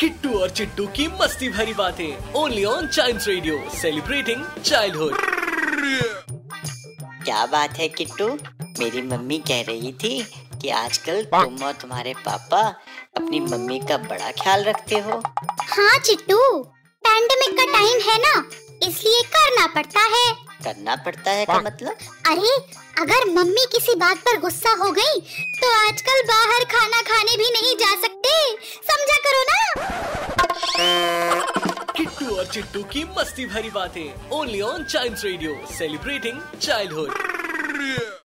किट्टू और चिट्टू की मस्ती भरी बातें only on child radio celebrating childhood क्या बात है किट्टू? मेरी मम्मी कह रही थी कि आजकल तुम और तुम्हारे पापा अपनी मम्मी का बड़ा ख्याल रखते हो। हाँ चिट्टू। पैंडेमिक का टाइम है ना। इसलिए करना पड़ता है। करना पड़ता है का मतलब? अरे अगर मम्मी किसी बात पर गुस्सा हो गई तो आजकल बाहर खाना खाने भी नहीं जा सकते। समझा करो ना। किट्टू और चिट्टू की मस्ती भरी बातें only on child radio celebrating childhood